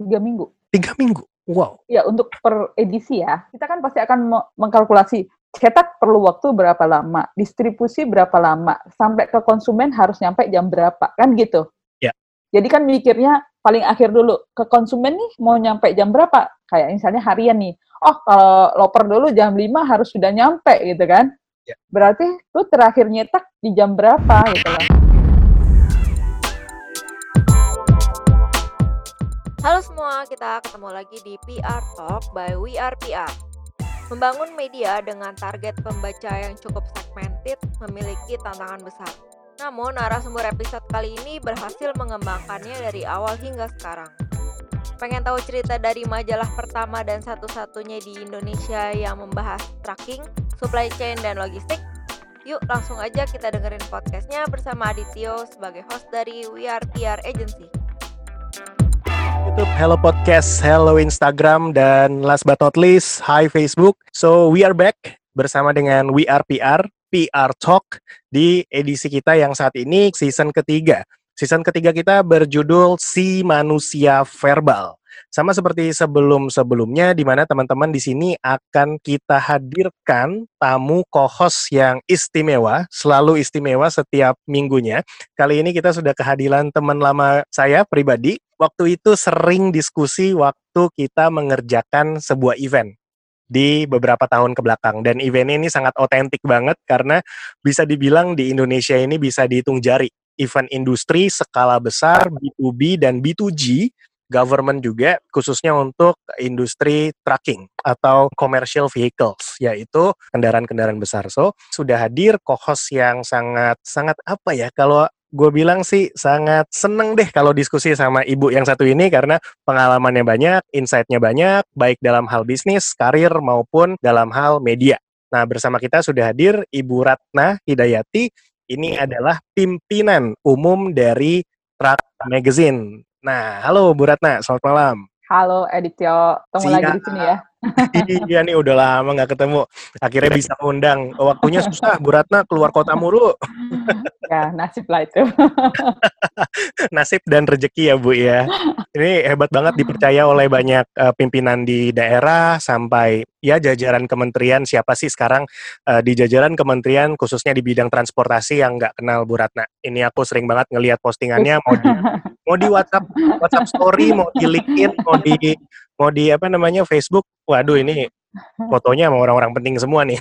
tiga minggu. Tiga minggu? Wow. Ya, untuk per edisi ya, kita kan pasti akan mengkalkulasi cetak perlu waktu berapa lama, distribusi berapa lama, sampai ke konsumen harus nyampe jam berapa, kan gitu. Ya. Jadi kan mikirnya paling akhir dulu, ke konsumen nih mau nyampe jam berapa? Kayak misalnya harian nih, oh kalau loper dulu jam 5 harus sudah nyampe gitu kan. Ya. Berarti lu terakhir nyetak di jam berapa gitu lah. Halo semua, kita ketemu lagi di PR Talk by We Are PR. Membangun media dengan target pembaca yang cukup segmented memiliki tantangan besar. Namun, narasumber episode kali ini berhasil mengembangkannya dari awal hingga sekarang. Pengen tahu cerita dari majalah pertama dan satu-satunya di Indonesia yang membahas tracking, supply chain, dan logistik? Yuk langsung aja kita dengerin podcastnya bersama Adityo sebagai host dari We Are PR Agency. YouTube, hello podcast, hello Instagram, dan last but not least, hi Facebook. So we are back bersama dengan We Are PR, PR Talk di edisi kita yang saat ini season ketiga. Season ketiga kita berjudul Si Manusia Verbal. Sama seperti sebelum-sebelumnya di mana teman-teman di sini akan kita hadirkan tamu kohos yang istimewa, selalu istimewa setiap minggunya. Kali ini kita sudah kehadiran teman lama saya pribadi. Waktu itu sering diskusi waktu kita mengerjakan sebuah event di beberapa tahun ke belakang dan event ini sangat otentik banget karena bisa dibilang di Indonesia ini bisa dihitung jari event industri skala besar B2B dan B2G government juga khususnya untuk industri trucking atau commercial vehicles yaitu kendaraan-kendaraan besar. So, sudah hadir kohos yang sangat sangat apa ya kalau gue bilang sih sangat seneng deh kalau diskusi sama ibu yang satu ini karena pengalamannya banyak, insight-nya banyak, baik dalam hal bisnis, karir maupun dalam hal media. Nah, bersama kita sudah hadir Ibu Ratna Hidayati ini adalah pimpinan umum dari Truck Magazine. Nah, halo Bu Ratna, selamat malam. Halo ketemu Siap. lagi di sini ya. Iya nih udah lama nggak ketemu. Akhirnya bisa undang. Waktunya susah, Bu Ratna keluar kota mulu. ya, nasib lah itu. Nasib dan rezeki ya Bu ya. Ini hebat banget dipercaya oleh banyak uh, pimpinan di daerah sampai ya jajaran kementerian siapa sih sekarang uh, di jajaran kementerian khususnya di bidang transportasi yang nggak kenal Bu Ratna. Ini aku sering banget ngelihat postingannya mau di mau di WhatsApp WhatsApp story, mau di LinkedIn, mau di mau di apa namanya Facebook. Waduh ini fotonya sama orang-orang penting semua nih.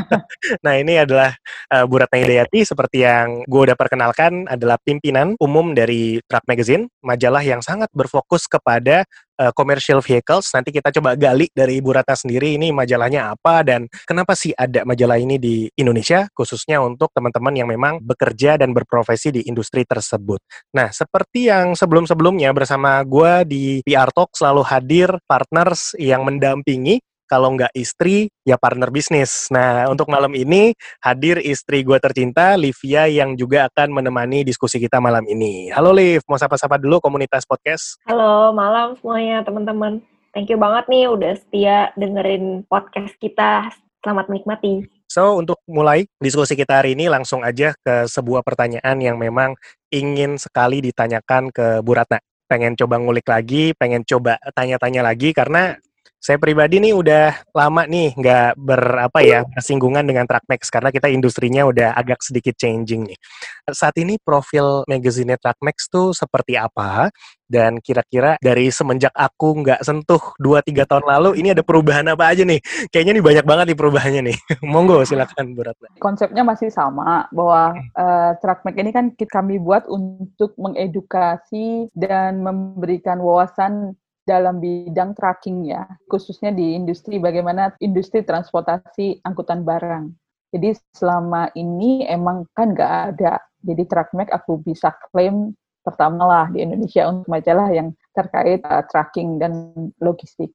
nah ini adalah uh, Bu Ratna Hidayati seperti yang gue udah perkenalkan adalah pimpinan umum dari Truck Magazine, majalah yang sangat berfokus kepada uh, commercial vehicles. Nanti kita coba gali dari Ibu Ratna sendiri ini majalahnya apa dan kenapa sih ada majalah ini di Indonesia khususnya untuk teman-teman yang memang bekerja dan berprofesi di industri tersebut. Nah, seperti yang sebelum-sebelumnya bersama gue di PR Talk selalu hadir partners yang mendampingi kalau nggak istri, ya partner bisnis. Nah, untuk malam ini hadir istri gue tercinta, Livia, yang juga akan menemani diskusi kita malam ini. Halo Liv, mau sapa-sapa dulu komunitas podcast? Halo, malam semuanya teman-teman. Thank you banget nih udah setia dengerin podcast kita. Selamat menikmati. So, untuk mulai diskusi kita hari ini, langsung aja ke sebuah pertanyaan yang memang ingin sekali ditanyakan ke Bu Ratna. Pengen coba ngulik lagi, pengen coba tanya-tanya lagi, karena saya pribadi nih udah lama nih nggak berapa ya bersinggungan dengan Trackmax karena kita industrinya udah agak sedikit changing nih. Saat ini profil magazine Trackmax tuh seperti apa? Dan kira-kira dari semenjak aku nggak sentuh 2-3 tahun lalu, ini ada perubahan apa aja nih? Kayaknya nih banyak banget nih perubahannya nih. Monggo silakan Bu Ratna. Konsepnya masih sama, bahwa uh, Trackmax ini kan kami buat untuk mengedukasi dan memberikan wawasan dalam bidang tracking ya, khususnya di industri bagaimana industri transportasi angkutan barang. Jadi selama ini emang kan nggak ada. Jadi Trackmac aku bisa klaim pertama lah di Indonesia untuk majalah yang terkait uh, tracking dan logistik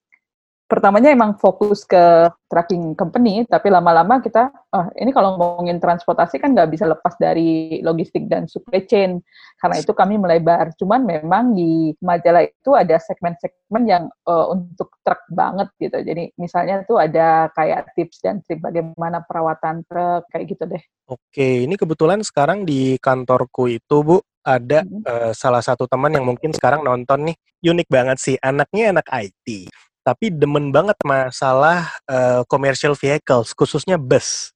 pertamanya emang fokus ke tracking company, tapi lama-lama kita, oh, ini kalau ngomongin transportasi kan nggak bisa lepas dari logistik dan supply chain. Karena itu kami melebar. Cuman memang di majalah itu ada segmen-segmen yang uh, untuk truk banget gitu. Jadi misalnya tuh ada kayak tips dan trik bagaimana perawatan truk, kayak gitu deh. Oke, ini kebetulan sekarang di kantorku itu, Bu, ada mm -hmm. uh, salah satu teman yang mungkin sekarang nonton nih unik banget sih anaknya anak IT tapi demen banget masalah uh, commercial vehicles khususnya bus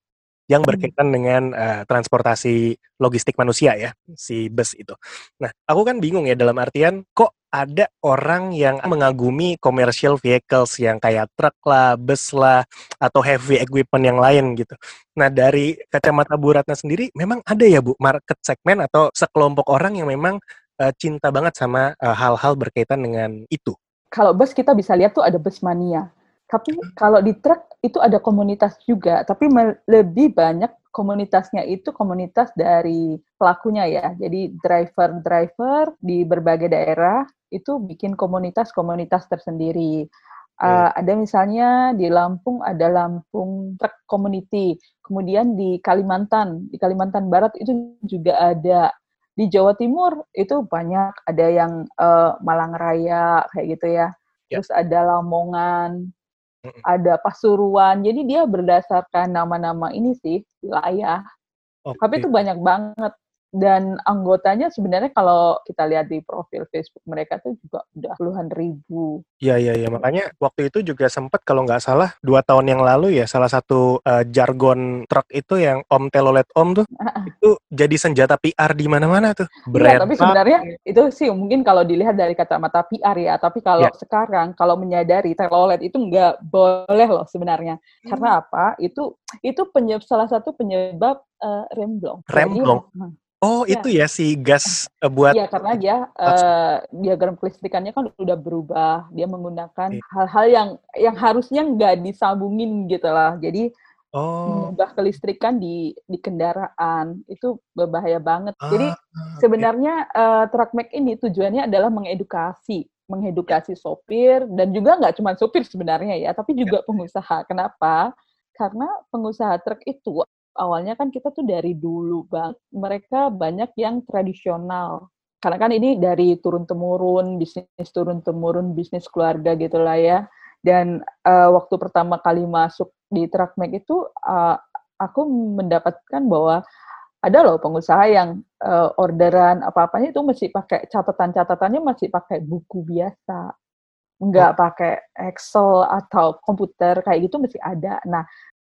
yang hmm. berkaitan dengan uh, transportasi logistik manusia ya si bus itu. Nah, aku kan bingung ya dalam artian kok ada orang yang mengagumi commercial vehicles yang kayak truk lah, bus lah, atau heavy equipment yang lain gitu. Nah dari kacamata Bu Ratna sendiri, memang ada ya Bu market segmen atau sekelompok orang yang memang uh, cinta banget sama hal-hal uh, berkaitan dengan itu? Kalau bus kita bisa lihat tuh ada bus mania. Tapi kalau di truk itu ada komunitas juga, tapi lebih banyak komunitasnya itu komunitas dari pelakunya ya. Jadi driver-driver di berbagai daerah itu bikin komunitas-komunitas tersendiri. Uh, ada misalnya di Lampung ada Lampung Truck Community, kemudian di Kalimantan, di Kalimantan Barat itu juga ada. Di Jawa Timur itu banyak, ada yang uh, Malang Raya kayak gitu ya. ya. Terus ada Lamongan, ada Pasuruan. Jadi dia berdasarkan nama-nama ini sih wilayah. Okay. Tapi itu banyak banget dan anggotanya sebenarnya kalau kita lihat di profil Facebook mereka tuh juga udah puluhan ribu. Iya iya iya makanya waktu itu juga sempat kalau nggak salah dua tahun yang lalu ya salah satu uh, jargon truk itu yang Om Telolet Om tuh itu jadi senjata PR di mana-mana tuh. Iya tapi sebenarnya itu sih mungkin kalau dilihat dari kacamata PR ya tapi kalau ya. sekarang kalau menyadari Telolet itu nggak boleh loh sebenarnya hmm. karena apa itu itu penyebab salah satu penyebab uh, remblong. Remblong. Jadi, Oh, ya. itu ya si gas uh, buat Iya, karena dia uh, diagram kelistrikannya kan udah berubah. Dia menggunakan hal-hal yang yang harusnya nggak disambungin gitu lah. Jadi oh. kelistrikan di di kendaraan itu berbahaya banget. Ah, Jadi sebenarnya uh, truck make ini tujuannya adalah mengedukasi, mengedukasi sopir dan juga nggak cuma sopir sebenarnya ya, tapi juga ya. pengusaha. Kenapa? Karena pengusaha truk itu awalnya kan kita tuh dari dulu bang mereka banyak yang tradisional karena kan ini dari turun temurun bisnis turun temurun bisnis keluarga gitulah ya dan uh, waktu pertama kali masuk di Truckmake itu uh, aku mendapatkan bahwa ada loh pengusaha yang uh, orderan apa-apanya itu masih pakai catatan-catatannya masih pakai buku biasa nggak oh. pakai Excel atau komputer kayak gitu masih ada. Nah,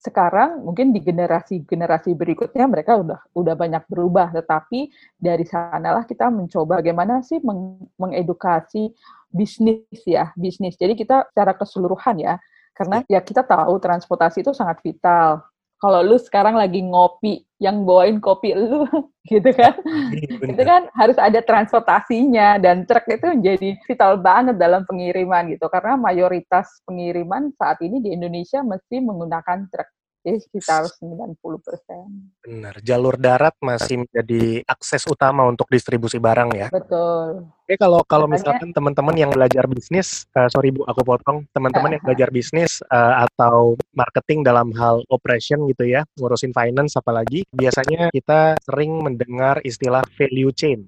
sekarang mungkin di generasi-generasi berikutnya mereka udah udah banyak berubah. Tetapi dari sanalah kita mencoba bagaimana sih meng mengedukasi bisnis ya bisnis. Jadi kita secara keseluruhan ya karena ya kita tahu transportasi itu sangat vital kalau lu sekarang lagi ngopi yang bawain kopi lu gitu kan? Iya, itu kan harus ada transportasinya dan truk itu menjadi vital banget dalam pengiriman gitu. Karena mayoritas pengiriman saat ini di Indonesia mesti menggunakan truk jadi sekitar 90 persen. Benar, jalur darat masih menjadi akses utama untuk distribusi barang ya. Betul. Oke, kalau kalau misalkan teman-teman yang belajar bisnis, uh, sorry Bu, aku potong, teman-teman yang belajar bisnis uh, atau marketing dalam hal operation gitu ya, ngurusin finance apalagi, biasanya kita sering mendengar istilah value chain.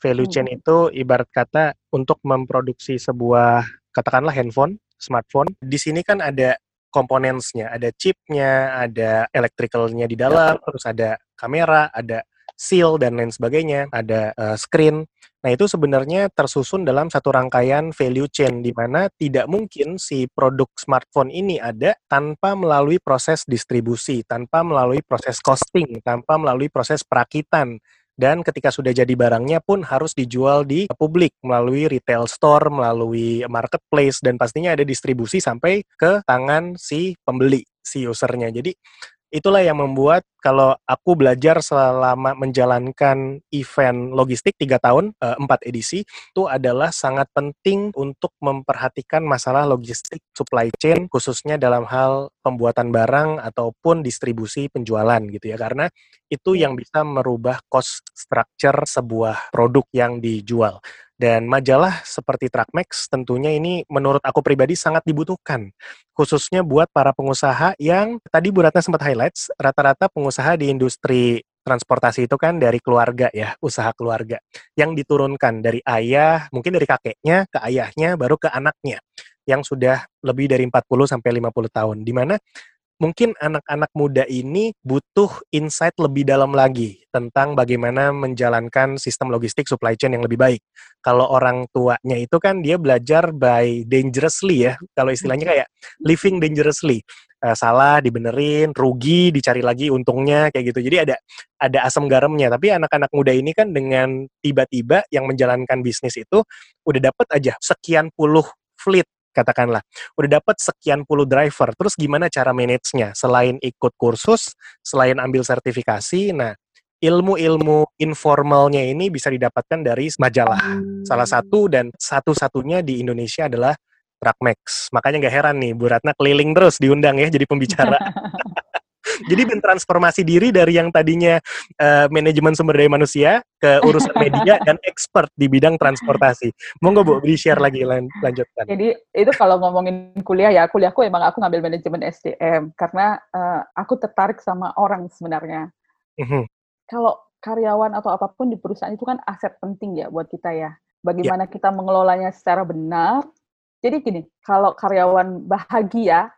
Value chain hmm. itu ibarat kata untuk memproduksi sebuah katakanlah handphone, smartphone. Di sini kan ada komponensnya, ada chipnya, ada electricalnya di dalam, terus ada kamera, ada seal dan lain sebagainya, ada uh, screen. Nah, itu sebenarnya tersusun dalam satu rangkaian value chain di mana tidak mungkin si produk smartphone ini ada tanpa melalui proses distribusi, tanpa melalui proses costing, tanpa melalui proses perakitan dan ketika sudah jadi barangnya pun harus dijual di publik melalui retail store, melalui marketplace dan pastinya ada distribusi sampai ke tangan si pembeli, si usernya. Jadi itulah yang membuat kalau aku belajar selama menjalankan event logistik tiga tahun eh, empat edisi itu adalah sangat penting untuk memperhatikan masalah logistik supply chain khususnya dalam hal pembuatan barang ataupun distribusi penjualan gitu ya. Karena itu yang bisa merubah cost structure sebuah produk yang dijual dan majalah seperti Trackmax tentunya ini menurut aku pribadi sangat dibutuhkan. Khususnya buat para pengusaha yang tadi Bu Ratna sempat highlights, rata-rata pengusaha di industri transportasi itu kan dari keluarga ya, usaha keluarga. Yang diturunkan dari ayah, mungkin dari kakeknya ke ayahnya, baru ke anaknya. Yang sudah lebih dari 40 sampai 50 tahun. Di mana mungkin anak-anak muda ini butuh insight lebih dalam lagi tentang bagaimana menjalankan sistem logistik supply chain yang lebih baik. Kalau orang tuanya itu kan dia belajar by dangerously ya, kalau istilahnya kayak living dangerously. Uh, salah dibenerin, rugi dicari lagi untungnya kayak gitu. Jadi ada ada asam garamnya. Tapi anak-anak muda ini kan dengan tiba-tiba yang menjalankan bisnis itu udah dapat aja sekian puluh fleet katakanlah. Udah dapat sekian puluh driver terus gimana cara manage-nya? Selain ikut kursus selain ambil sertifikasi nah ilmu-ilmu informalnya ini bisa didapatkan dari majalah. Salah satu dan satu-satunya di Indonesia adalah Trackmax makanya nggak heran nih Bu Ratna keliling terus diundang ya jadi pembicara Jadi bertransformasi diri dari yang tadinya uh, manajemen sumber daya manusia ke urusan media dan expert di bidang transportasi. Monggo Bu, di share lagi lan lanjutkan. Jadi itu kalau ngomongin kuliah ya, kuliahku emang aku ngambil manajemen SDM karena uh, aku tertarik sama orang sebenarnya. Uh -huh. Kalau karyawan atau apa pun di perusahaan itu kan aset penting ya buat kita ya. Bagaimana yeah. kita mengelolanya secara benar. Jadi gini, kalau karyawan bahagia,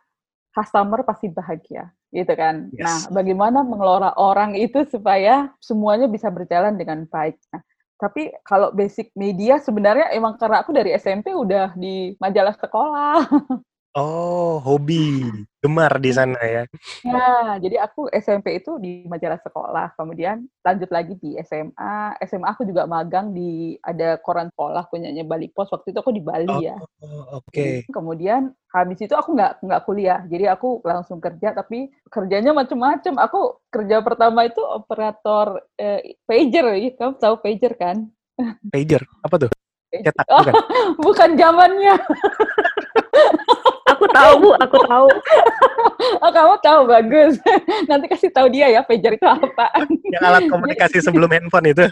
customer pasti bahagia gitu kan. Yes. Nah, bagaimana mengelola orang itu supaya semuanya bisa berjalan dengan baik. Nah, tapi kalau basic media sebenarnya emang karena aku dari SMP udah di majalah sekolah. Oh, hobi, gemar di sana ya? Ya, jadi aku SMP itu di majalah sekolah, kemudian lanjut lagi di SMA. SMA aku juga magang di ada koran sekolah punyanya Bali Pos. Waktu itu aku di Bali ya. oh, oke. Okay. Kemudian habis itu aku nggak nggak kuliah, jadi aku langsung kerja. Tapi kerjanya macam-macam. Aku kerja pertama itu operator eh, pager, ya. kamu tahu pager kan? Pager, apa tuh? Cetak, bukan? bukan zamannya. Tahu bu, aku tahu. oh kamu tahu bagus. Nanti kasih tahu dia ya pager itu apa. Yang alat komunikasi sebelum handphone itu.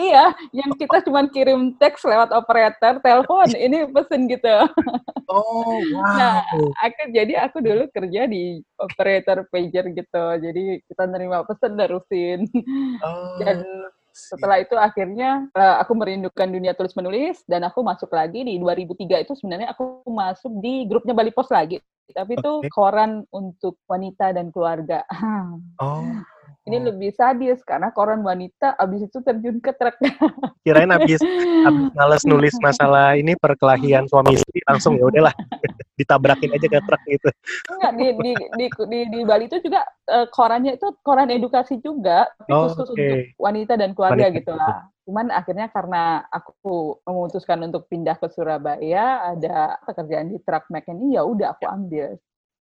iya, yang kita cuma kirim teks lewat operator telepon, ini pesen gitu. Oh, wow. Nah, aku jadi aku dulu kerja di operator pager gitu. Jadi kita nerima pesan nerusin. Oh. Dan setelah itu akhirnya uh, aku merindukan dunia tulis menulis dan aku masuk lagi di 2003 itu sebenarnya aku masuk di grupnya Bali Pos lagi tapi itu okay. koran untuk wanita dan keluarga. Oh. Ini lebih sadis karena koran wanita abis itu terjun ke truk. Kirain abis abis males nulis masalah ini perkelahian suami istri langsung ya udahlah ditabrakin aja ke truk gitu. Enggak di di di di, di Bali itu juga uh, korannya itu koran edukasi juga tapi oh, khusus okay. untuk wanita dan keluarga wanita. gitu lah. Cuman akhirnya karena aku memutuskan untuk pindah ke Surabaya, ada pekerjaan di truk ini ya udah aku ambil.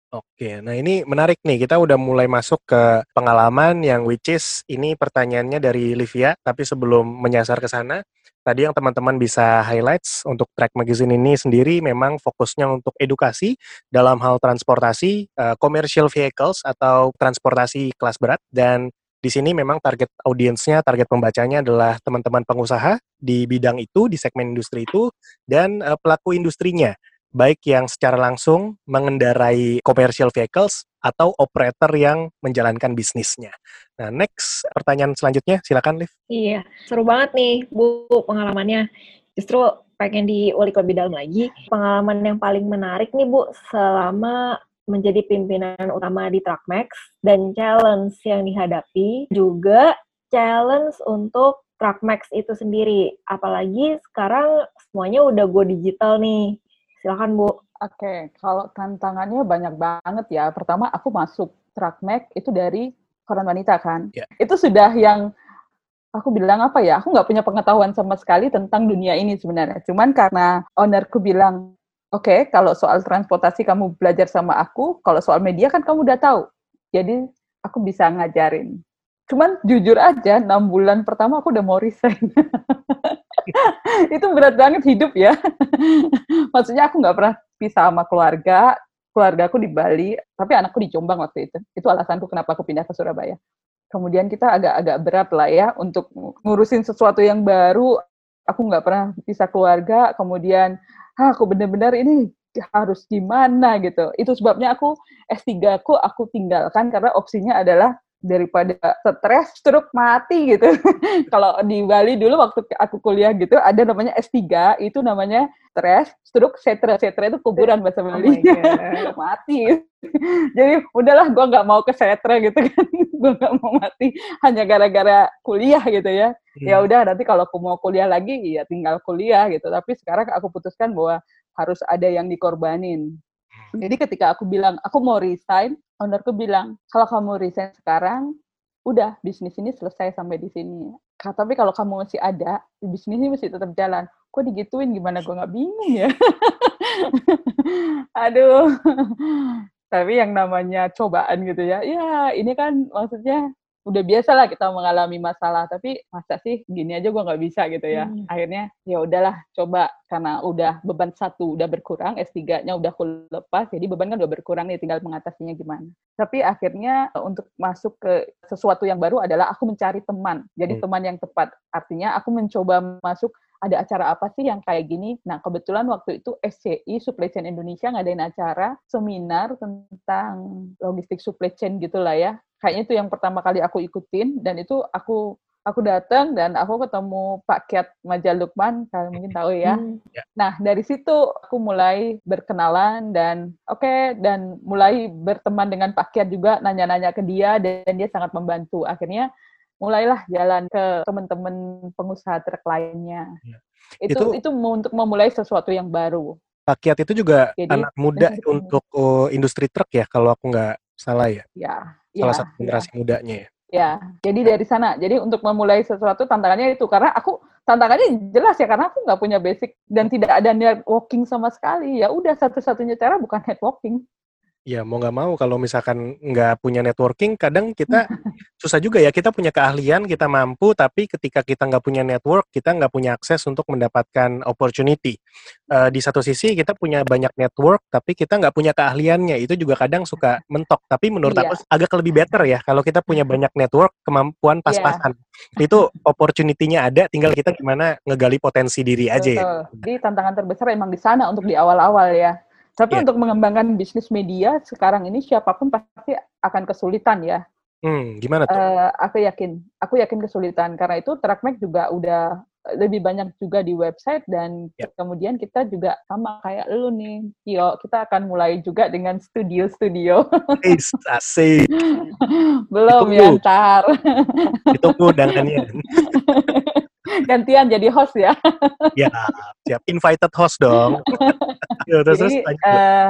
Oke, nah ini menarik nih. Kita udah mulai masuk ke pengalaman yang which is ini pertanyaannya dari Livia, tapi sebelum menyasar ke sana, tadi yang teman-teman bisa highlights untuk track magazine ini sendiri memang fokusnya untuk edukasi dalam hal transportasi, uh, commercial vehicles atau transportasi kelas berat. Dan di sini memang target audiensnya, target pembacanya adalah teman-teman pengusaha di bidang itu, di segmen industri itu, dan uh, pelaku industrinya baik yang secara langsung mengendarai commercial vehicles atau operator yang menjalankan bisnisnya. Nah, next pertanyaan selanjutnya, silakan Liv. Iya, seru banget nih Bu pengalamannya. Justru pengen diulik lebih dalam lagi. Pengalaman yang paling menarik nih Bu selama menjadi pimpinan utama di Trackmax dan challenge yang dihadapi juga challenge untuk Trackmax itu sendiri. Apalagi sekarang semuanya udah go digital nih Silakan Bu. Oke, kalau tantangannya banyak banget ya. Pertama, aku masuk Trackmac itu dari koran wanita kan. Yeah. Itu sudah yang aku bilang apa ya? Aku nggak punya pengetahuan sama sekali tentang dunia ini sebenarnya. Cuman karena ownerku bilang, oke, okay, kalau soal transportasi kamu belajar sama aku, kalau soal media kan kamu udah tahu. Jadi aku bisa ngajarin. Cuman jujur aja, enam bulan pertama aku udah mau resign. itu berat banget hidup ya. Maksudnya aku nggak pernah pisah sama keluarga, keluarga aku di Bali, tapi anakku di Jombang waktu itu. Itu alasanku kenapa aku pindah ke Surabaya. Kemudian kita agak-agak berat lah ya untuk ngurusin sesuatu yang baru. Aku nggak pernah pisah keluarga, kemudian ah, aku benar-benar ini harus gimana gitu. Itu sebabnya aku S3 aku aku tinggalkan karena opsinya adalah daripada stres, stroke mati gitu. Kalau di Bali dulu waktu aku kuliah gitu ada namanya S3, itu namanya stres, stroke, setre. Setre itu kuburan bahasa Oh Bali. God. mati. Jadi udahlah gue nggak mau ke setre gitu kan. gue nggak mau mati hanya gara-gara kuliah gitu ya. Ya Hmm. udah nanti kalau aku mau kuliah lagi ya tinggal kuliah gitu. Tapi sekarang aku putuskan bahwa harus ada yang dikorbanin. Jadi ketika aku bilang aku mau resign, ownerku bilang kalau kamu resign sekarang, udah bisnis ini selesai sampai di sini. Tapi kalau kamu masih ada, bisnis ini masih tetap jalan. Kok digituin gimana gue nggak bingung ya? Aduh. Tapi yang namanya cobaan gitu ya. Ya ini kan maksudnya udah biasa lah kita mengalami masalah. Tapi masa sih gini aja gue nggak bisa gitu ya. Hmm. Akhirnya ya udahlah coba karena udah beban satu udah berkurang, S3-nya udah aku lepas, jadi beban kan udah berkurang nih, tinggal mengatasinya gimana. Tapi akhirnya eh, untuk masuk ke sesuatu yang baru adalah aku mencari teman. Jadi Hmm. teman yang tepat. Artinya aku mencoba masuk ada acara apa sih yang kayak gini. Nah, kebetulan waktu itu SCI, Supply Chain Indonesia, ngadain acara seminar tentang logistik supply chain gitulah ya. Kayaknya itu yang pertama kali aku ikutin, dan itu aku aku datang dan aku ketemu Pak Kiat Majal Lukman, kalian mungkin tahu ya. Hmm. Nah, dari situ aku mulai berkenalan dan oke dan mulai berteman dengan Pak Kiat juga nanya-nanya ke dia dan dia sangat membantu. Akhirnya mulailah jalan ke teman-teman pengusaha truk lainnya. Ya. Itu, Itu- itu untuk memulai sesuatu yang baru. Pak Kiat itu juga Jadi, anak muda benar-benar. untuk oh, industri truk ya kalau aku nggak salah ya. Ya, Salah ya, satu generasi mudanya ya. ya. Jadi dari sana. Jadi untuk memulai sesuatu tantangannya itu karena aku tantangannya jelas ya karena aku nggak punya basic dan tidak ada networking sama sekali. Ya udah satu-satunya cara bukan networking. Ya mau nggak mau kalau misalkan nggak punya networking, kadang kita susah juga ya. Kita punya keahlian, kita mampu, tapi ketika kita nggak punya network, kita nggak punya akses untuk mendapatkan opportunity. Eh, di satu sisi kita punya banyak network, tapi kita nggak punya keahliannya. Itu juga kadang suka mentok. Tapi menurut Iya. aku agak lebih better ya kalau kita punya banyak network, kemampuan pas-pasan. Itu opportunity-nya ada, tinggal kita gimana ngegali potensi diri aja ya. Betul. Jadi tantangan terbesar emang di sana untuk di awal-awal ya. Tapi Iya. untuk mengembangkan bisnis media sekarang ini siapa pun pasti akan kesulitan ya. Hmm, gimana tuh? Eh, aku yakin, aku yakin kesulitan karena itu Trackmac juga udah lebih banyak juga di website dan Ya. kemudian kita juga sama kayak lu nih, Tio. Kita akan mulai juga dengan studio-studio. Is, asik. Belum Ditunggu. ya ntar. Ditunggu undangannya. Gantian jadi host ya. Ya, siap. Invited host dong. Yuk, terus, terus Jadi lanjut. eh,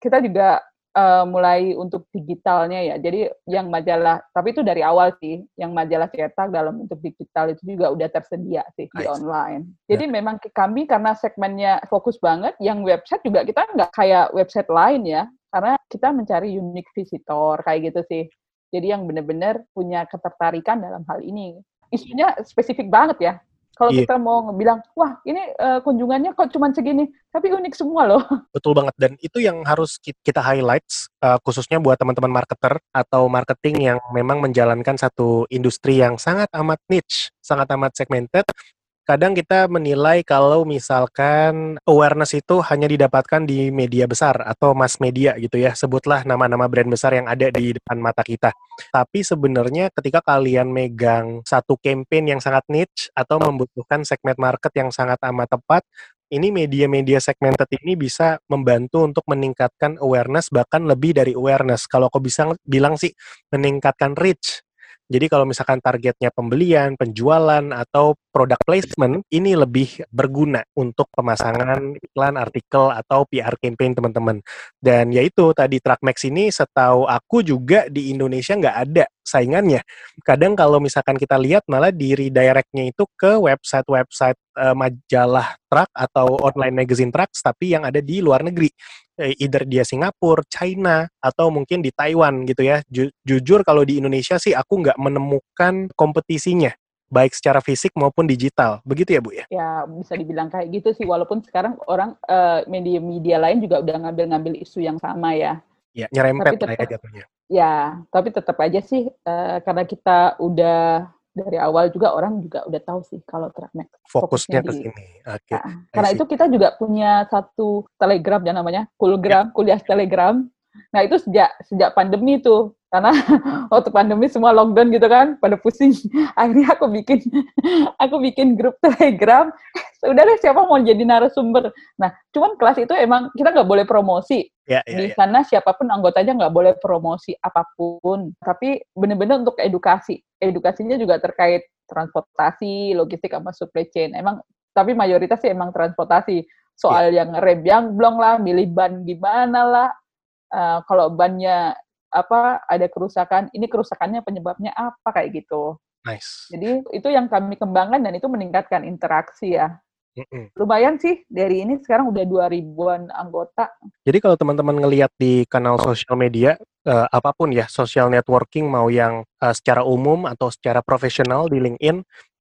kita juga eh, mulai untuk digitalnya ya. Jadi yang majalah, tapi itu dari awal sih. Yang majalah cetak dalam bentuk digital itu juga udah tersedia sih di Nice. online. Jadi memang ke- kami karena segmennya fokus banget, yang website juga kita nggak kayak website lain ya. Karena kita mencari unique visitor kayak gitu sih. Jadi yang benar-benar punya ketertarikan dalam hal ini. Isunya spesifik banget ya. Kalau Iya. kita mau bilang, wah ini eh, kunjungannya kok cuma segini, tapi unik semua loh. Betul banget dan itu yang harus ki- kita highlights uh, khususnya buat teman-teman marketer atau marketing yang memang menjalankan satu industri yang sangat amat niche, sangat amat segmented. Kadang kita menilai kalau misalkan awareness itu hanya didapatkan di media besar atau mass media gitu ya. Sebutlah nama-nama brand besar yang ada di depan mata kita. Tapi sebenarnya ketika kalian megang satu campaign yang sangat niche atau membutuhkan segmen market yang sangat amat tepat, ini media-media segmented ini bisa membantu untuk meningkatkan awareness bahkan lebih dari awareness. Kalau aku bisa bilang sih meningkatkan reach. Jadi kalau misalkan targetnya pembelian, penjualan atau product placement, ini lebih berguna untuk pemasangan iklan, artikel atau PR campaign teman-teman. Dan yaitu tadi Trackmax ini setahu aku juga di Indonesia nggak ada saingannya. Kadang kalau misalkan kita lihat malah di redirect-nya itu ke website-website eh, majalah truck atau online magazine trucks tapi yang ada di luar negeri. Eh, Either dia Singapura, China, atau mungkin di Taiwan gitu ya. Ju- jujur kalau di Indonesia sih aku nggak menemukan kompetisinya baik secara fisik maupun digital. Begitu ya Bu ya? ya bisa dibilang kayak gitu sih walaupun sekarang orang eh, media-media lain juga udah ngambil-ngambil isu yang sama ya Ya, nyerempet Tapi lah ya tetap- jatuhnya. ya tapi tetap aja sih eh, karena kita udah dari awal juga orang juga udah tahu sih kalau Trackmax Fokusnya Fokusnya ke di- sini. Oke. Nah, karena itu kita juga punya satu telegram yang namanya Kulgram, kuliah telegram. Nah itu sejak sejak pandemi tuh karena waktu pandemi semua lockdown gitu kan pada pusing akhirnya aku bikin aku bikin grup telegram sudah deh siapa mau jadi narasumber nah cuman kelas itu emang kita nggak boleh promosi Ya, ya, di ya. sana siapa pun anggotanya nggak boleh promosi apa pun tapi benar-benar untuk edukasi edukasinya juga terkait transportasi logistik sama supply chain. Emang tapi mayoritas sih emang transportasi. Soal yang rem yang blong lah milih ban gimana lah. Eh, kalau bannya apa ada kerusakan ini kerusakannya penyebabnya apa kayak gitu. Nice. jadi itu yang kami kembangkan dan itu meningkatkan interaksi ya Mm-mm. lumayan sih dari ini sekarang udah dua ribuan anggota Jadi kalau teman-teman ngelihat di kanal sosial media eh, apa pun ya, social networking mau yang eh, secara umum atau secara profesional di LinkedIn,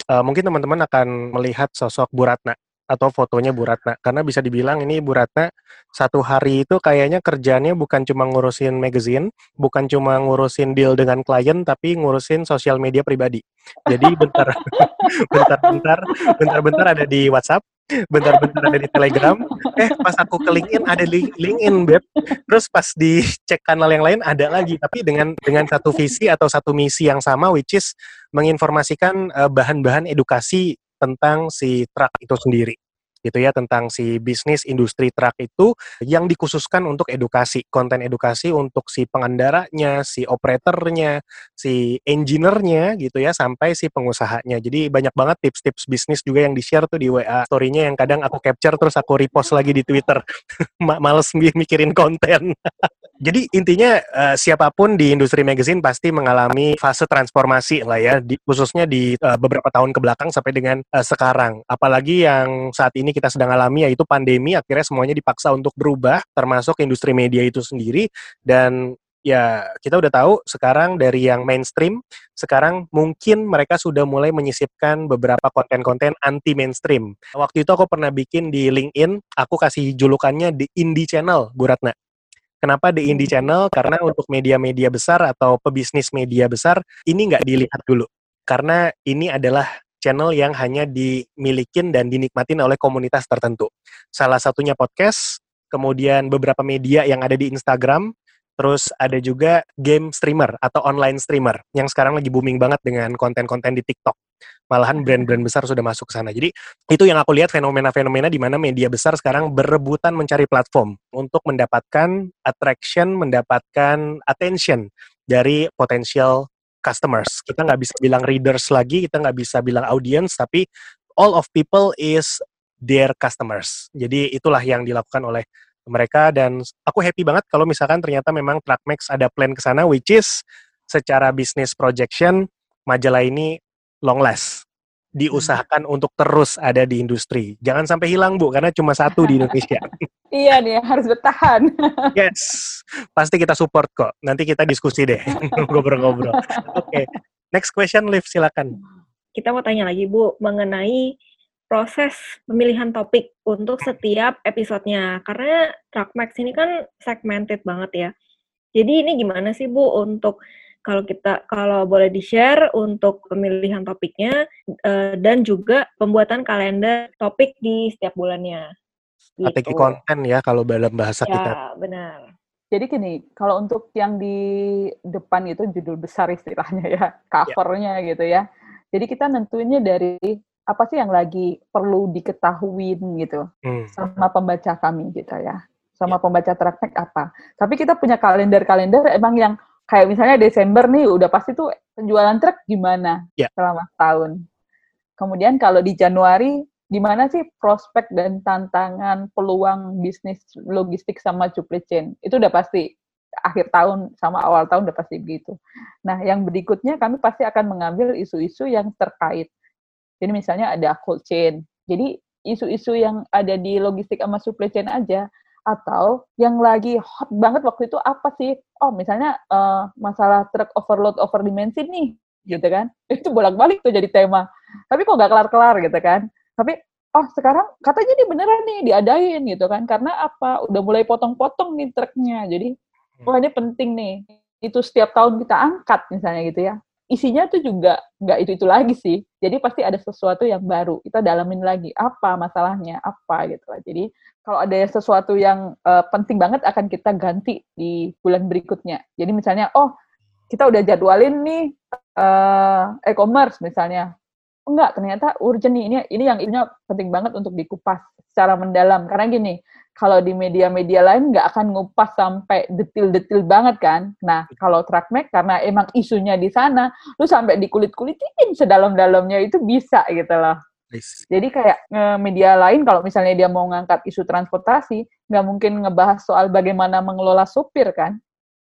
eh, mungkin teman-teman akan melihat sosok Bu Ratna atau fotonya Bu Ratna. Karena bisa dibilang ini Bu Ratna satu hari itu kayaknya kerjanya bukan cuma ngurusin magazine, bukan cuma ngurusin deal dengan klien tapi ngurusin sosial media pribadi. Jadi bentar bentar-bentar bentar-bentar ada di WhatsApp, bentar-bentar ada di Telegram, eh pas aku ke LinkedIn ada di LinkedIn beb. Terus pas dicek kanal yang lain ada lagi tapi dengan dengan satu visi atau satu misi yang sama which is menginformasikan eh, bahan-bahan edukasi tentang si truk itu sendiri gitu ya tentang si bisnis industri truk itu yang dikhususkan untuk edukasi konten edukasi untuk si pengendaranya si operatornya si engineer-nya gitu ya sampai si pengusahanya. Jadi banyak banget tips-tips bisnis juga yang di-share tuh di WA story-nya yang kadang aku capture terus aku repost lagi di Twitter. Ma- males mi- mikirin konten. Jadi intinya eh, siapa pun di industri magazine pasti mengalami fase transformasi lah ya, di- khususnya di eh, beberapa tahun ke belakang sampai dengan eh, sekarang. Apalagi yang saat ini kita sedang alami yaitu pandemi, akhirnya semuanya dipaksa untuk berubah, termasuk industri media itu sendiri. Dan ya kita udah tahu sekarang dari yang mainstream, sekarang mungkin mereka sudah mulai menyisipkan beberapa konten-konten anti mainstream. Waktu itu aku pernah bikin di LinkedIn, aku kasih julukannya di Indie Channel, Bu Ratna. Kenapa di Indie Channel? Karena untuk media-media besar atau pebisnis media besar, ini nggak dilihat dulu. Karena ini adalah channel yang hanya dimilikin dan dinikmatin oleh komunitas tertentu. Salah satunya podcast, kemudian beberapa media yang ada di Instagram, terus ada juga game streamer atau online streamer yang sekarang lagi booming banget dengan konten-konten di TikTok. Malahan brand-brand besar sudah masuk ke sana. Jadi itu yang aku lihat fenomena-fenomena di mana media besar sekarang berebutan mencari platform untuk mendapatkan attraction, mendapatkan attention dari potensial customers. Kita nggak bisa bilang readers lagi, kita nggak bisa bilang audience, tapi all of people is their customers. Jadi itulah yang dilakukan oleh mereka dan aku happy banget kalau misalkan ternyata memang Trackmax ada plan ke sana which is secara business projection majalah ini long last diusahakan untuk terus ada di industri. Jangan sampai hilang, Bu, karena cuma satu di Indonesia. iya nih harus bertahan yes, pasti kita support kok. Nanti kita diskusi deh, ngobrol-ngobrol. Oke, next question, Liv, silakan. Kita mau tanya lagi Bu mengenai proses pemilihan topik untuk setiap episodenya. Karena Trackmax ini kan segmented banget ya. Jadi ini gimana sih Bu untuk kalau kita kalau boleh di-share untuk pemilihan topiknya eh, dan juga pembuatan kalender topik di setiap bulannya. Strategi Gitu. konten ya kalau dalam bahasa Ya, kita. benar. Jadi gini, kalau untuk yang di depan itu judul besar istilahnya ya, covernya gitu ya. Jadi kita nentuinnya dari apa sih yang lagi perlu diketahui gitu Hmm. sama pembaca kami gitu ya. Sama pembaca Trackmack apa. Tapi kita punya kalender-kalender emang yang kayak misalnya Desember nih udah pasti tuh penjualan truk gimana Ya. selama tahun. Kemudian kalau di Januari gimana sih prospek dan tantangan peluang bisnis logistik sama supply chain itu udah pasti akhir tahun sama awal tahun udah pasti begitu. Nah yang berikutnya kami pasti akan mengambil isu-isu yang terkait. Jadi misalnya ada cold chain. Jadi isu-isu yang ada di logistik sama supply chain aja atau yang lagi hot banget waktu itu apa sih? Oh misalnya eh, masalah truk overload over dimensi nih, gitu kan? Itu bolak-balik tuh jadi tema. Tapi kok nggak kelar-kelar gitu kan? Tapi oh sekarang katanya ini beneran nih diadain gitu kan? Karena apa? Udah mulai potong-potong nih truknya. Jadi wah ini penting nih. Itu setiap tahun kita angkat misalnya gitu ya. Isinya tuh juga nggak itu-itu lagi sih. Jadi pasti ada sesuatu yang baru. Kita dalamin lagi apa masalahnya, apa gitu lah. Jadi kalau ada sesuatu yang eh, penting banget akan kita ganti di bulan berikutnya. Jadi misalnya, oh kita udah jadwalin nih uh, e-commerce misalnya. Enggak, ternyata urgent nih. Ini ini yang ini penting banget untuk dikupas secara mendalam. Karena gini, kalau di media-media lain nggak akan ngupas sampai detil-detil banget kan. Nah, kalau TrackMac karena emang isunya di sana, lu sampai dikulit-kulitin sedalam-dalamnya itu bisa gitu loh. Jadi kayak media lain kalau misalnya dia mau ngangkat isu transportasi, nggak mungkin ngebahas soal bagaimana mengelola supir kan.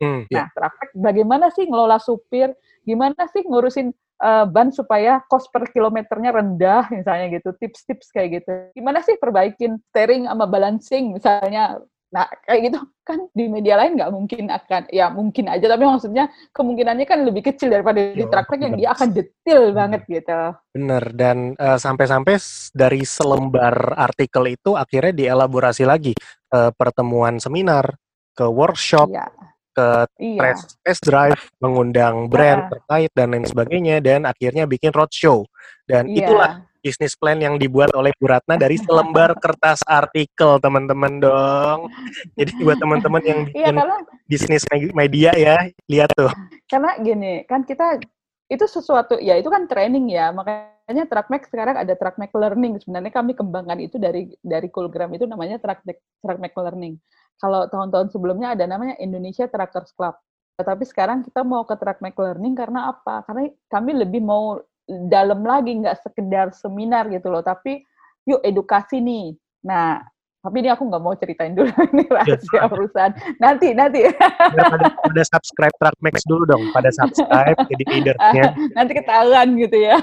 Hmm, nah, yeah. bagaimana sih ngelola supir, gimana sih ngurusin uh, ban supaya cost per kilometernya rendah misalnya gitu, tips-tips kayak gitu. Gimana sih perbaikin steering sama balancing misalnya Nah, kayak gitu kan di media lain nggak mungkin akan, ya mungkin aja, tapi maksudnya kemungkinannya kan lebih kecil daripada di oh, track yang dia akan detail banget gitu. Bener, dan uh, sampai-sampai dari selembar artikel itu akhirnya dielaborasi lagi uh, pertemuan seminar, ke workshop, iya. Ke iya. test drive, mengundang brand iya. terkait dan lain sebagainya, dan akhirnya bikin roadshow. Dan iya. itulah bisnis plan yang dibuat oleh Bu Ratna dari selembar kertas artikel teman-teman dong. Jadi buat teman-teman yang iya, bikin iya, karena, bisnis media ya, lihat tuh. Karena gini, kan kita itu sesuatu ya itu kan training ya. Makanya TrackMac sekarang ada TrackMac Learning. Sebenarnya kami kembangkan itu dari dari Coolgram itu namanya TrackMac TrackMac Learning. Kalau tahun-tahun sebelumnya ada namanya Indonesia Trackers Club. Tetapi sekarang kita mau ke TrackMac Learning karena apa? Karena kami lebih mau dalam lagi nggak sekedar seminar gitu loh tapi yuk edukasi nih nah tapi ini aku nggak mau ceritain dulu ini iya. rahasia ya. perusahaan. Nanti nanti. Ya, pada, pada subscribe Trackmax dulu dong pada subscribe jadi leadernya. Nanti ketahuan gitu ya.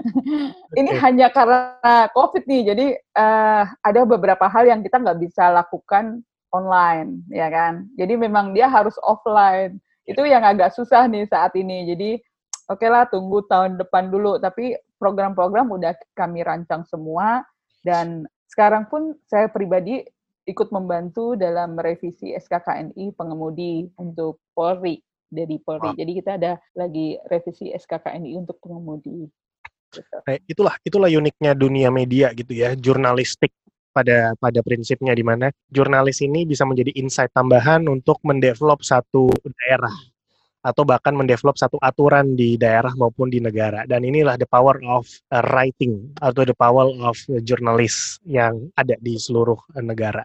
Ini hanya karena covid nih jadi uh, ada beberapa hal yang kita nggak bisa lakukan online ya kan? Jadi memang dia harus offline. Itu yang agak susah nih saat ini. Jadi oke okay lah tunggu tahun depan dulu. Tapi program-program udah kami rancang semua dan sekarang pun saya pribadi ikut membantu dalam revisi SKKNI pengemudi untuk Polri dari Polri. Wow. Jadi kita ada lagi revisi SKKNI untuk pengemudi. Gitu. Nah, itulah itulah uniknya dunia media gitu ya, jurnalistik pada pada prinsipnya di mana jurnalis ini bisa menjadi insight tambahan untuk mendevelop satu daerah atau bahkan mendevelop satu aturan di daerah maupun di negara. Dan inilah the power of uh, writing atau the power of journalist yang ada di seluruh uh, negara.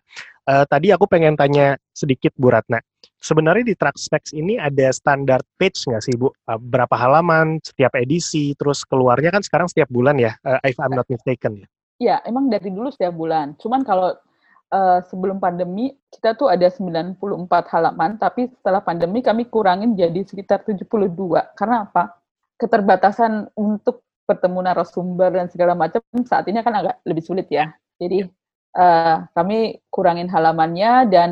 Uh, tadi aku pengen tanya sedikit Bu Ratna. Sebenarnya di Trackspecs ini ada standar page nggak sih Bu? Uh, berapa halaman setiap edisi, terus keluarnya kan sekarang setiap bulan ya, uh, if I'm not mistaken ya? Ya, emang dari dulu setiap bulan. Cuman kalau uh, sebelum pandemi kita tuh ada 94 halaman, tapi setelah pandemi kami kurangin jadi sekitar 72. Karena apa? Keterbatasan untuk bertemu narasumber dan segala macam saat ini kan agak lebih sulit ya. Jadi uh, kami kurangin halamannya dan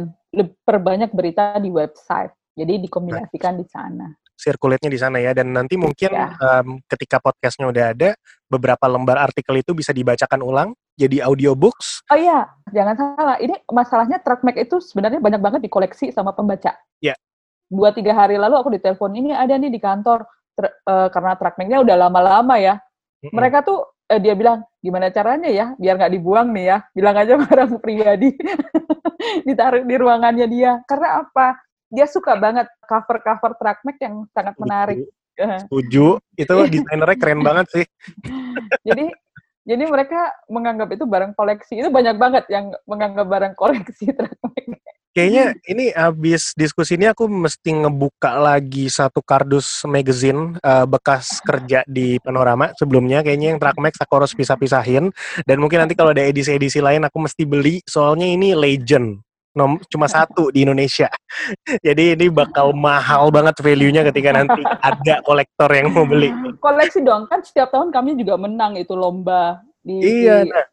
perbanyak berita di website. Jadi dikombinasikan di sana sirkulatnya di sana ya dan nanti mungkin ya. um, ketika podcastnya udah ada beberapa lembar artikel itu bisa dibacakan ulang jadi audiobooks. Oh iya, jangan salah. Ini masalahnya TrackMac itu sebenarnya banyak banget dikoleksi sama pembaca. Iya. Dua tiga hari lalu aku ditelepon ini ada nih di kantor uh, karena TrackMac-nya udah lama-lama ya. Mm -hmm. Mereka tuh uh, dia bilang gimana caranya ya biar nggak dibuang nih ya. Bilang aja barang pribadi ditaruh di ruangannya dia. Karena apa? Dia suka banget cover-cover TrackMac yang sangat menarik. Setuju. Itu desainernya keren banget sih. Jadi jadi mereka menganggap itu barang koleksi. Itu banyak banget yang menganggap barang koleksi Kayaknya ini abis diskusi ini aku mesti ngebuka lagi satu kardus magazine uh, bekas kerja di Panorama sebelumnya. Kayaknya yang Trackmax aku harus pisah-pisahin. Dan mungkin nanti kalau ada edisi-edisi lain aku mesti beli. Soalnya ini legend nom cuma satu di Indonesia. Jadi ini bakal mahal banget value-nya ketika nanti ada kolektor yang mau beli. Koleksi dong, kan setiap tahun kami juga menang itu lomba di Iya, di... Nah.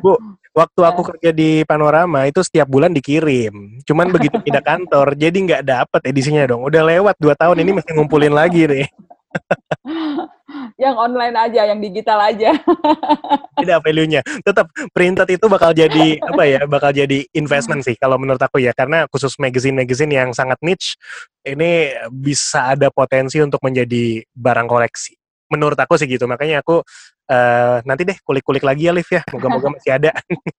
Bu, waktu aku kerja di Panorama itu setiap bulan dikirim. Cuman begitu pindah kantor, jadi nggak dapet edisinya dong. Udah lewat dua tahun ini masih ngumpulin lagi nih. yang online aja, yang digital aja. Tidak value-nya. Tetap printed itu bakal jadi apa ya? Bakal jadi investment sih kalau menurut aku ya. Karena khusus magazine-magazine yang sangat niche ini bisa ada potensi untuk menjadi barang koleksi. Menurut aku sih gitu. Makanya aku Uh, nanti deh kulik-kulik lagi ya Liv ya. Moga-moga masih ada.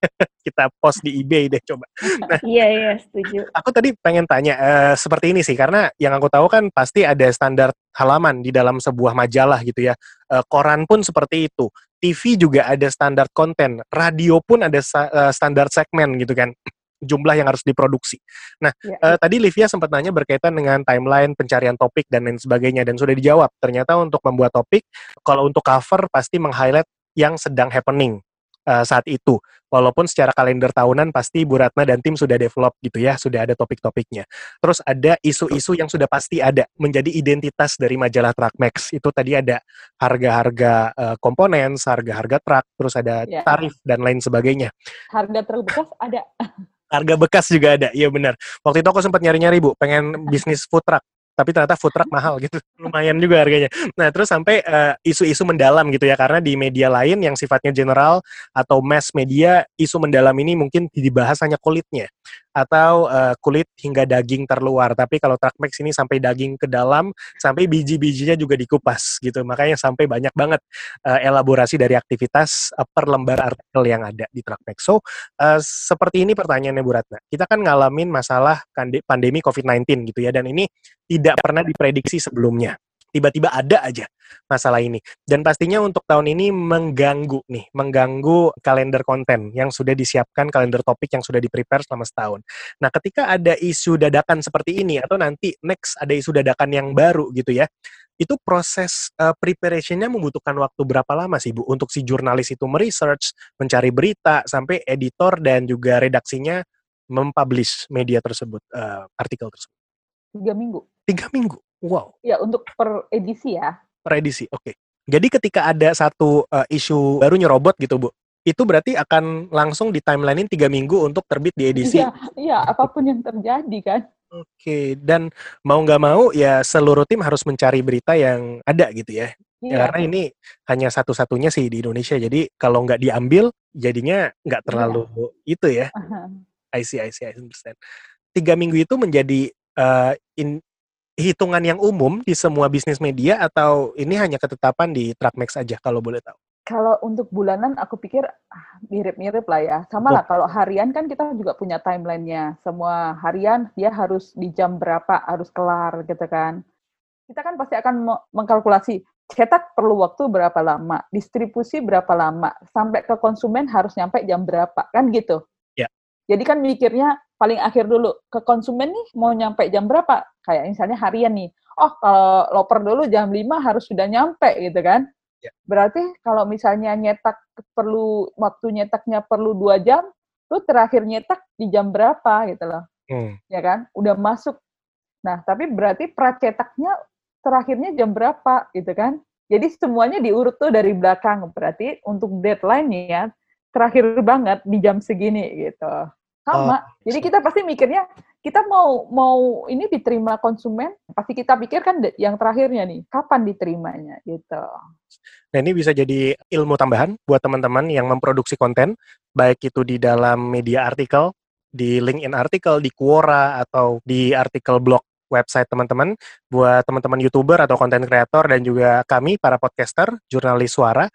Kita post di eBay deh coba. Nah, iya iya setuju. Aku tadi pengen tanya uh, seperti ini sih karena yang aku tahu kan pasti ada standar halaman di dalam sebuah majalah gitu ya. Uh, koran pun seperti itu. TV juga ada standar konten, radio pun ada uh, standar segmen gitu kan jumlah yang harus diproduksi. Nah, ya, uh, tadi Livia sempat nanya berkaitan dengan timeline pencarian topik dan lain sebagainya dan sudah dijawab. Ternyata untuk membuat topik, kalau untuk cover pasti meng-highlight yang sedang happening uh, saat itu. Walaupun secara kalender tahunan pasti Bu Ratna dan tim sudah develop gitu ya, sudah ada topik-topiknya. Terus ada isu-isu yang sudah pasti ada menjadi identitas dari majalah Trackmax. Itu tadi ada harga-harga uh, komponen, harga-harga truk, terus ada ya. tarif dan lain sebagainya. Harga terbekas ada. harga bekas juga ada. Iya benar. Waktu itu aku sempat nyari-nyari bu. Pengen bisnis food truck tapi ternyata food truck mahal gitu. Lumayan juga harganya. Nah terus sampai eh, isu-isu uh, mendalam gitu ya karena di media lain yang sifatnya general atau mass media isu mendalam ini mungkin dibahas hanya kulitnya atau uh, kulit hingga daging terluar. Tapi kalau Trackmax ini sampai daging ke dalam, sampai biji-bijinya juga dikupas gitu. Makanya sampai banyak banget uh, elaborasi dari aktivitas uh, per lembar artikel yang ada di Trackmax. So, uh, seperti ini pertanyaannya Bu Ratna. Kita kan ngalamin masalah pandemi COVID-19 gitu ya, dan ini tidak pernah diprediksi sebelumnya tiba-tiba ada aja masalah ini. Dan pastinya untuk tahun ini mengganggu nih, mengganggu kalender konten yang sudah disiapkan, kalender topik yang sudah di-prepare selama setahun. Nah, ketika ada isu dadakan seperti ini atau nanti next ada isu dadakan yang baru gitu ya, itu proses uh, preparationnya membutuhkan waktu berapa lama sih Bu untuk si jurnalis itu meresearch, mencari berita sampai editor dan juga redaksinya mempublish media tersebut, uh, artikel tersebut? Tiga minggu. Tiga minggu. Wow. Ya, untuk per edisi ya. Per edisi, oke. Okay. Jadi ketika ada satu uh, isu baru nyerobot gitu, Bu, itu berarti akan langsung di timelinein tiga minggu untuk terbit di edisi. Iya, iya apa pun yang terjadi kan. Oke, okay. dan mau nggak mau ya seluruh tim harus mencari berita yang ada gitu ya. ya iya. Ya, karena ini hanya satu-satunya sih di Indonesia. Jadi kalau nggak diambil, jadinya nggak iya. terlalu iya. itu ya. Uh -huh. I see, I see, I understand. Tiga minggu itu menjadi uh, in, hitungan yang umum di semua bisnis media atau ini hanya ketetapan di Trackmax aja kalau boleh tahu? Kalau untuk bulanan aku pikir ah, mirip-mirip lah ya. Sama lah kalau harian kan kita juga punya timelinenya. Semua harian dia harus di jam berapa harus kelar gitu kan. Kita kan pasti akan mengkalkulasi cetak perlu waktu berapa lama, distribusi berapa lama, sampai ke konsumen harus nyampe jam berapa, kan gitu. Ya. Jadi kan mikirnya paling akhir dulu ke konsumen nih mau nyampe jam berapa? Kayak misalnya harian nih. Oh, kalau loper dulu jam 5 harus sudah nyampe gitu kan. Ya. Berarti kalau misalnya nyetak perlu waktu nyetaknya perlu dua jam, lu terakhir nyetak di jam berapa gitu loh. Hmm. Ya kan? Udah masuk. Nah, tapi berarti pracetaknya terakhirnya jam berapa gitu kan? Jadi semuanya diurut tuh dari belakang. Berarti untuk deadline ya terakhir banget di jam segini gitu sama. Oh. Jadi kita pasti mikirnya kita mau mau ini diterima konsumen, pasti kita pikir kan yang terakhirnya nih, kapan diterimanya gitu. Nah ini bisa jadi ilmu tambahan buat teman-teman yang memproduksi konten, baik itu di dalam media artikel, di LinkedIn artikel, di Quora, atau di artikel blog website teman-teman, buat teman-teman YouTuber atau konten kreator dan juga kami para podcaster, jurnalis suara,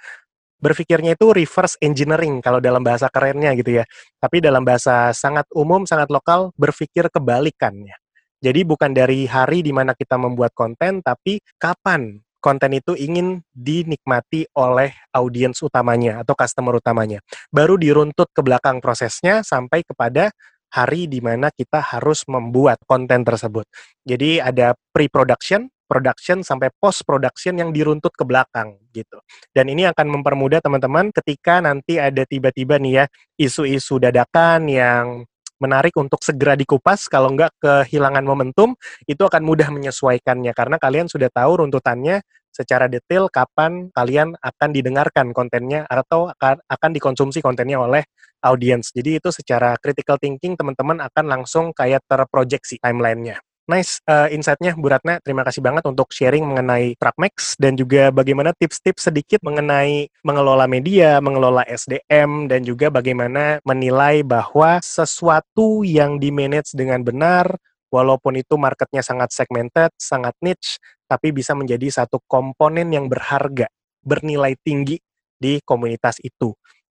berpikirnya itu reverse engineering kalau dalam bahasa kerennya gitu ya. Tapi dalam bahasa sangat umum, sangat lokal, berpikir kebalikannya. Jadi bukan dari hari di mana kita membuat konten, tapi kapan konten itu ingin dinikmati oleh audiens utamanya atau customer utamanya. Baru diruntut ke belakang prosesnya sampai kepada hari di mana kita harus membuat konten tersebut. Jadi ada pre-production, production sampai post production yang diruntut ke belakang gitu. Dan ini akan mempermudah teman-teman ketika nanti ada tiba-tiba nih ya isu-isu dadakan yang menarik untuk segera dikupas kalau nggak kehilangan momentum itu akan mudah menyesuaikannya karena kalian sudah tahu runtutannya secara detail kapan kalian akan didengarkan kontennya atau akan dikonsumsi kontennya oleh audiens. Jadi itu secara critical thinking teman-teman akan langsung kayak terprojeksi timelinenya. Nice uh, insight-nya Bu Ratna. Terima kasih banget untuk sharing mengenai Trackmax dan juga bagaimana tips-tips sedikit mengenai mengelola media, mengelola SDM dan juga bagaimana menilai bahwa sesuatu yang di-manage dengan benar walaupun itu marketnya sangat segmented, sangat niche, tapi bisa menjadi satu komponen yang berharga, bernilai tinggi di komunitas itu.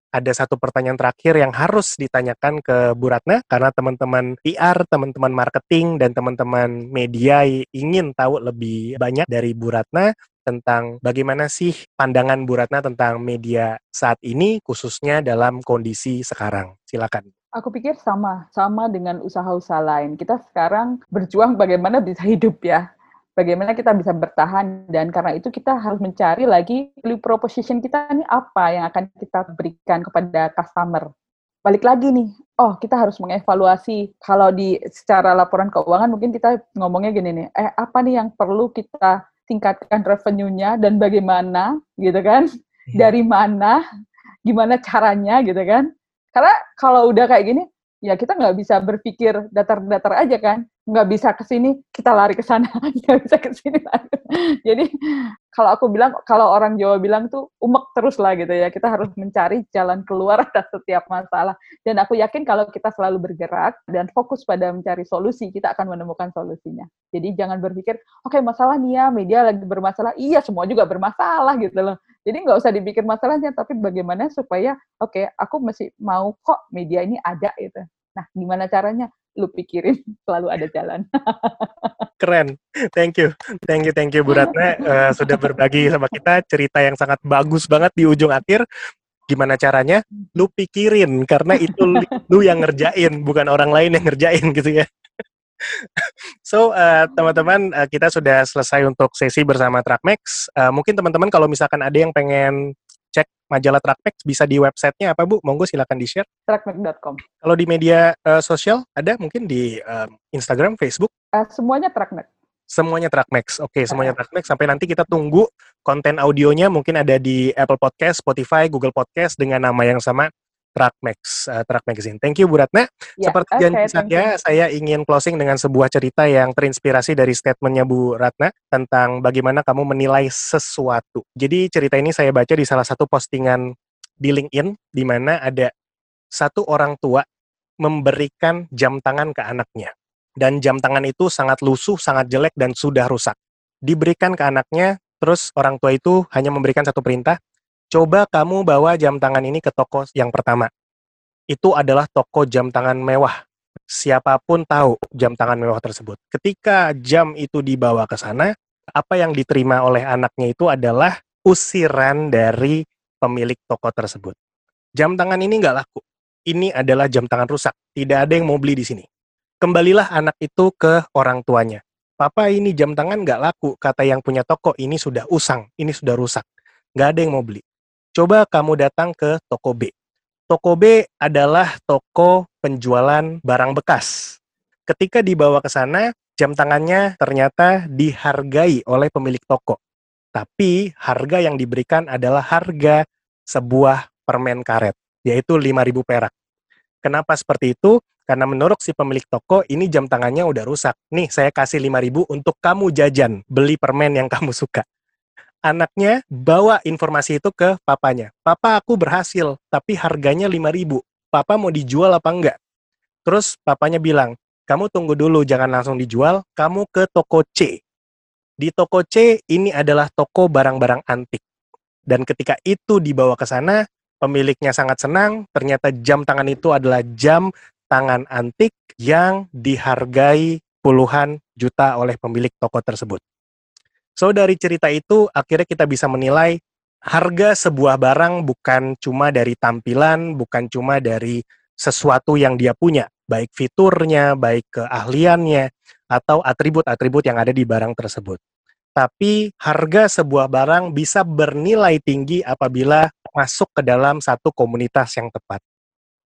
Ada satu pertanyaan terakhir yang harus ditanyakan ke Bu Ratna karena teman-teman PR, teman-teman marketing, dan teman-teman media ingin tahu lebih banyak dari Bu Ratna tentang bagaimana sih pandangan Bu Ratna tentang media saat ini khususnya dalam kondisi sekarang. Silakan. Aku pikir sama, sama dengan usaha-usaha lain. Kita sekarang berjuang bagaimana bisa hidup ya bagaimana kita bisa bertahan dan karena itu kita harus mencari lagi value proposition kita ini apa yang akan kita berikan kepada customer. Balik lagi nih, oh kita harus mengevaluasi kalau di secara laporan keuangan mungkin kita ngomongnya gini nih, eh apa nih yang perlu kita tingkatkan revenue-nya dan bagaimana gitu kan? Iya. Dari mana? Gimana caranya gitu kan? Karena kalau udah kayak gini, ya kita nggak bisa berpikir datar-datar aja kan. Nggak bisa ke sini kita lari ke sana. Nggak bisa ke sini jadi kalau aku bilang kalau orang Jawa bilang tuh umek terus lah gitu ya. Kita harus mencari jalan keluar atas setiap masalah. Dan aku yakin kalau kita selalu bergerak dan fokus pada mencari solusi kita akan menemukan solusinya. Jadi jangan berpikir oke okay, masalah nih ya media lagi bermasalah. Iya semua juga bermasalah gitu loh jadi nggak usah dipikir masalahnya tapi bagaimana supaya oke okay, aku masih mau kok media ini ada gitu nah gimana caranya lu pikirin selalu ada jalan. Keren, thank you, thank you, thank you Bu Ratna uh, sudah berbagi sama kita cerita yang sangat bagus banget di ujung akhir. Gimana caranya? Lu pikirin karena itu lu yang ngerjain, bukan orang lain yang ngerjain gitu ya. So uh, teman-teman uh, kita sudah selesai untuk sesi bersama Trackmax. Uh, mungkin teman-teman kalau misalkan ada yang pengen cek majalah Trackmax bisa di websitenya apa Bu? Monggo silakan di-share. Trackmax.com. Kalau di media uh, sosial ada mungkin di uh, Instagram, Facebook? Uh, semuanya Trackmax. Semuanya Trackmax. Oke, okay, semuanya Trackmax. Sampai nanti kita tunggu konten audionya mungkin ada di Apple Podcast, Spotify, Google Podcast dengan nama yang sama Truck Max, uh, Truck Magazine. Thank you Bu Ratna. Ya, Seperti okay, janji saya, saya ingin closing dengan sebuah cerita yang terinspirasi dari statementnya Bu Ratna tentang bagaimana kamu menilai sesuatu. Jadi cerita ini saya baca di salah satu postingan di LinkedIn di mana ada satu orang tua memberikan jam tangan ke anaknya. Dan jam tangan itu sangat lusuh, sangat jelek, dan sudah rusak. Diberikan ke anaknya, terus orang tua itu hanya memberikan satu perintah, Coba kamu bawa jam tangan ini ke toko yang pertama. Itu adalah toko jam tangan mewah. Siapa pun tahu jam tangan mewah tersebut. Ketika jam itu dibawa ke sana, apa yang diterima oleh anaknya itu adalah usiran dari pemilik toko tersebut. Jam tangan ini nggak laku. Ini adalah jam tangan rusak. Tidak ada yang mau beli di sini. Kembalilah anak itu ke orang tuanya. Papa ini jam tangan nggak laku, kata yang punya toko ini sudah usang, ini sudah rusak. Nggak ada yang mau beli. Coba kamu datang ke toko B. Toko B adalah toko penjualan barang bekas. Ketika dibawa ke sana, jam tangannya ternyata dihargai oleh pemilik toko. Tapi harga yang diberikan adalah harga sebuah permen karet, yaitu 5.000 perak. Kenapa seperti itu? Karena menurut si pemilik toko, ini jam tangannya udah rusak. Nih, saya kasih 5.000 untuk kamu jajan, beli permen yang kamu suka anaknya bawa informasi itu ke papanya. Papa aku berhasil, tapi harganya 5000 Papa mau dijual apa enggak? Terus papanya bilang, kamu tunggu dulu, jangan langsung dijual, kamu ke toko C. Di toko C ini adalah toko barang-barang antik. Dan ketika itu dibawa ke sana, pemiliknya sangat senang, ternyata jam tangan itu adalah jam tangan antik yang dihargai puluhan juta oleh pemilik toko tersebut. So dari cerita itu akhirnya kita bisa menilai harga sebuah barang bukan cuma dari tampilan, bukan cuma dari sesuatu yang dia punya, baik fiturnya, baik keahliannya, atau atribut-atribut yang ada di barang tersebut. Tapi harga sebuah barang bisa bernilai tinggi apabila masuk ke dalam satu komunitas yang tepat.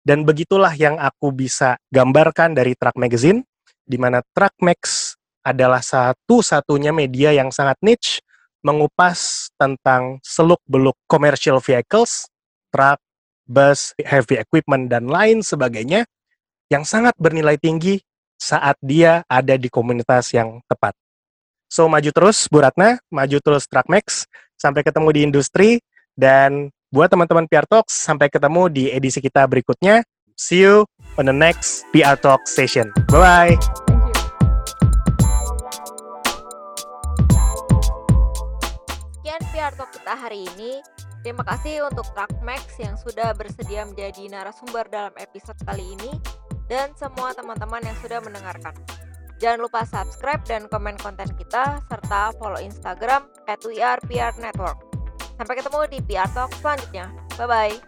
Dan begitulah yang aku bisa gambarkan dari Truck Magazine, di mana Truckmax adalah satu-satunya media yang sangat niche mengupas tentang seluk-beluk commercial vehicles, truck, bus, heavy equipment, dan lain sebagainya yang sangat bernilai tinggi saat dia ada di komunitas yang tepat. So, maju terus Bu Ratna, maju terus Truckmax, sampai ketemu di industri, dan buat teman-teman PR Talks, sampai ketemu di edisi kita berikutnya. See you on the next PR Talk session. Bye-bye! Narko kita hari ini. Terima kasih untuk Rakmax yang sudah bersedia menjadi narasumber dalam episode kali ini dan semua teman-teman yang sudah mendengarkan. Jangan lupa subscribe dan komen konten kita serta follow Instagram at Network. Sampai ketemu di PR Talk selanjutnya. Bye-bye.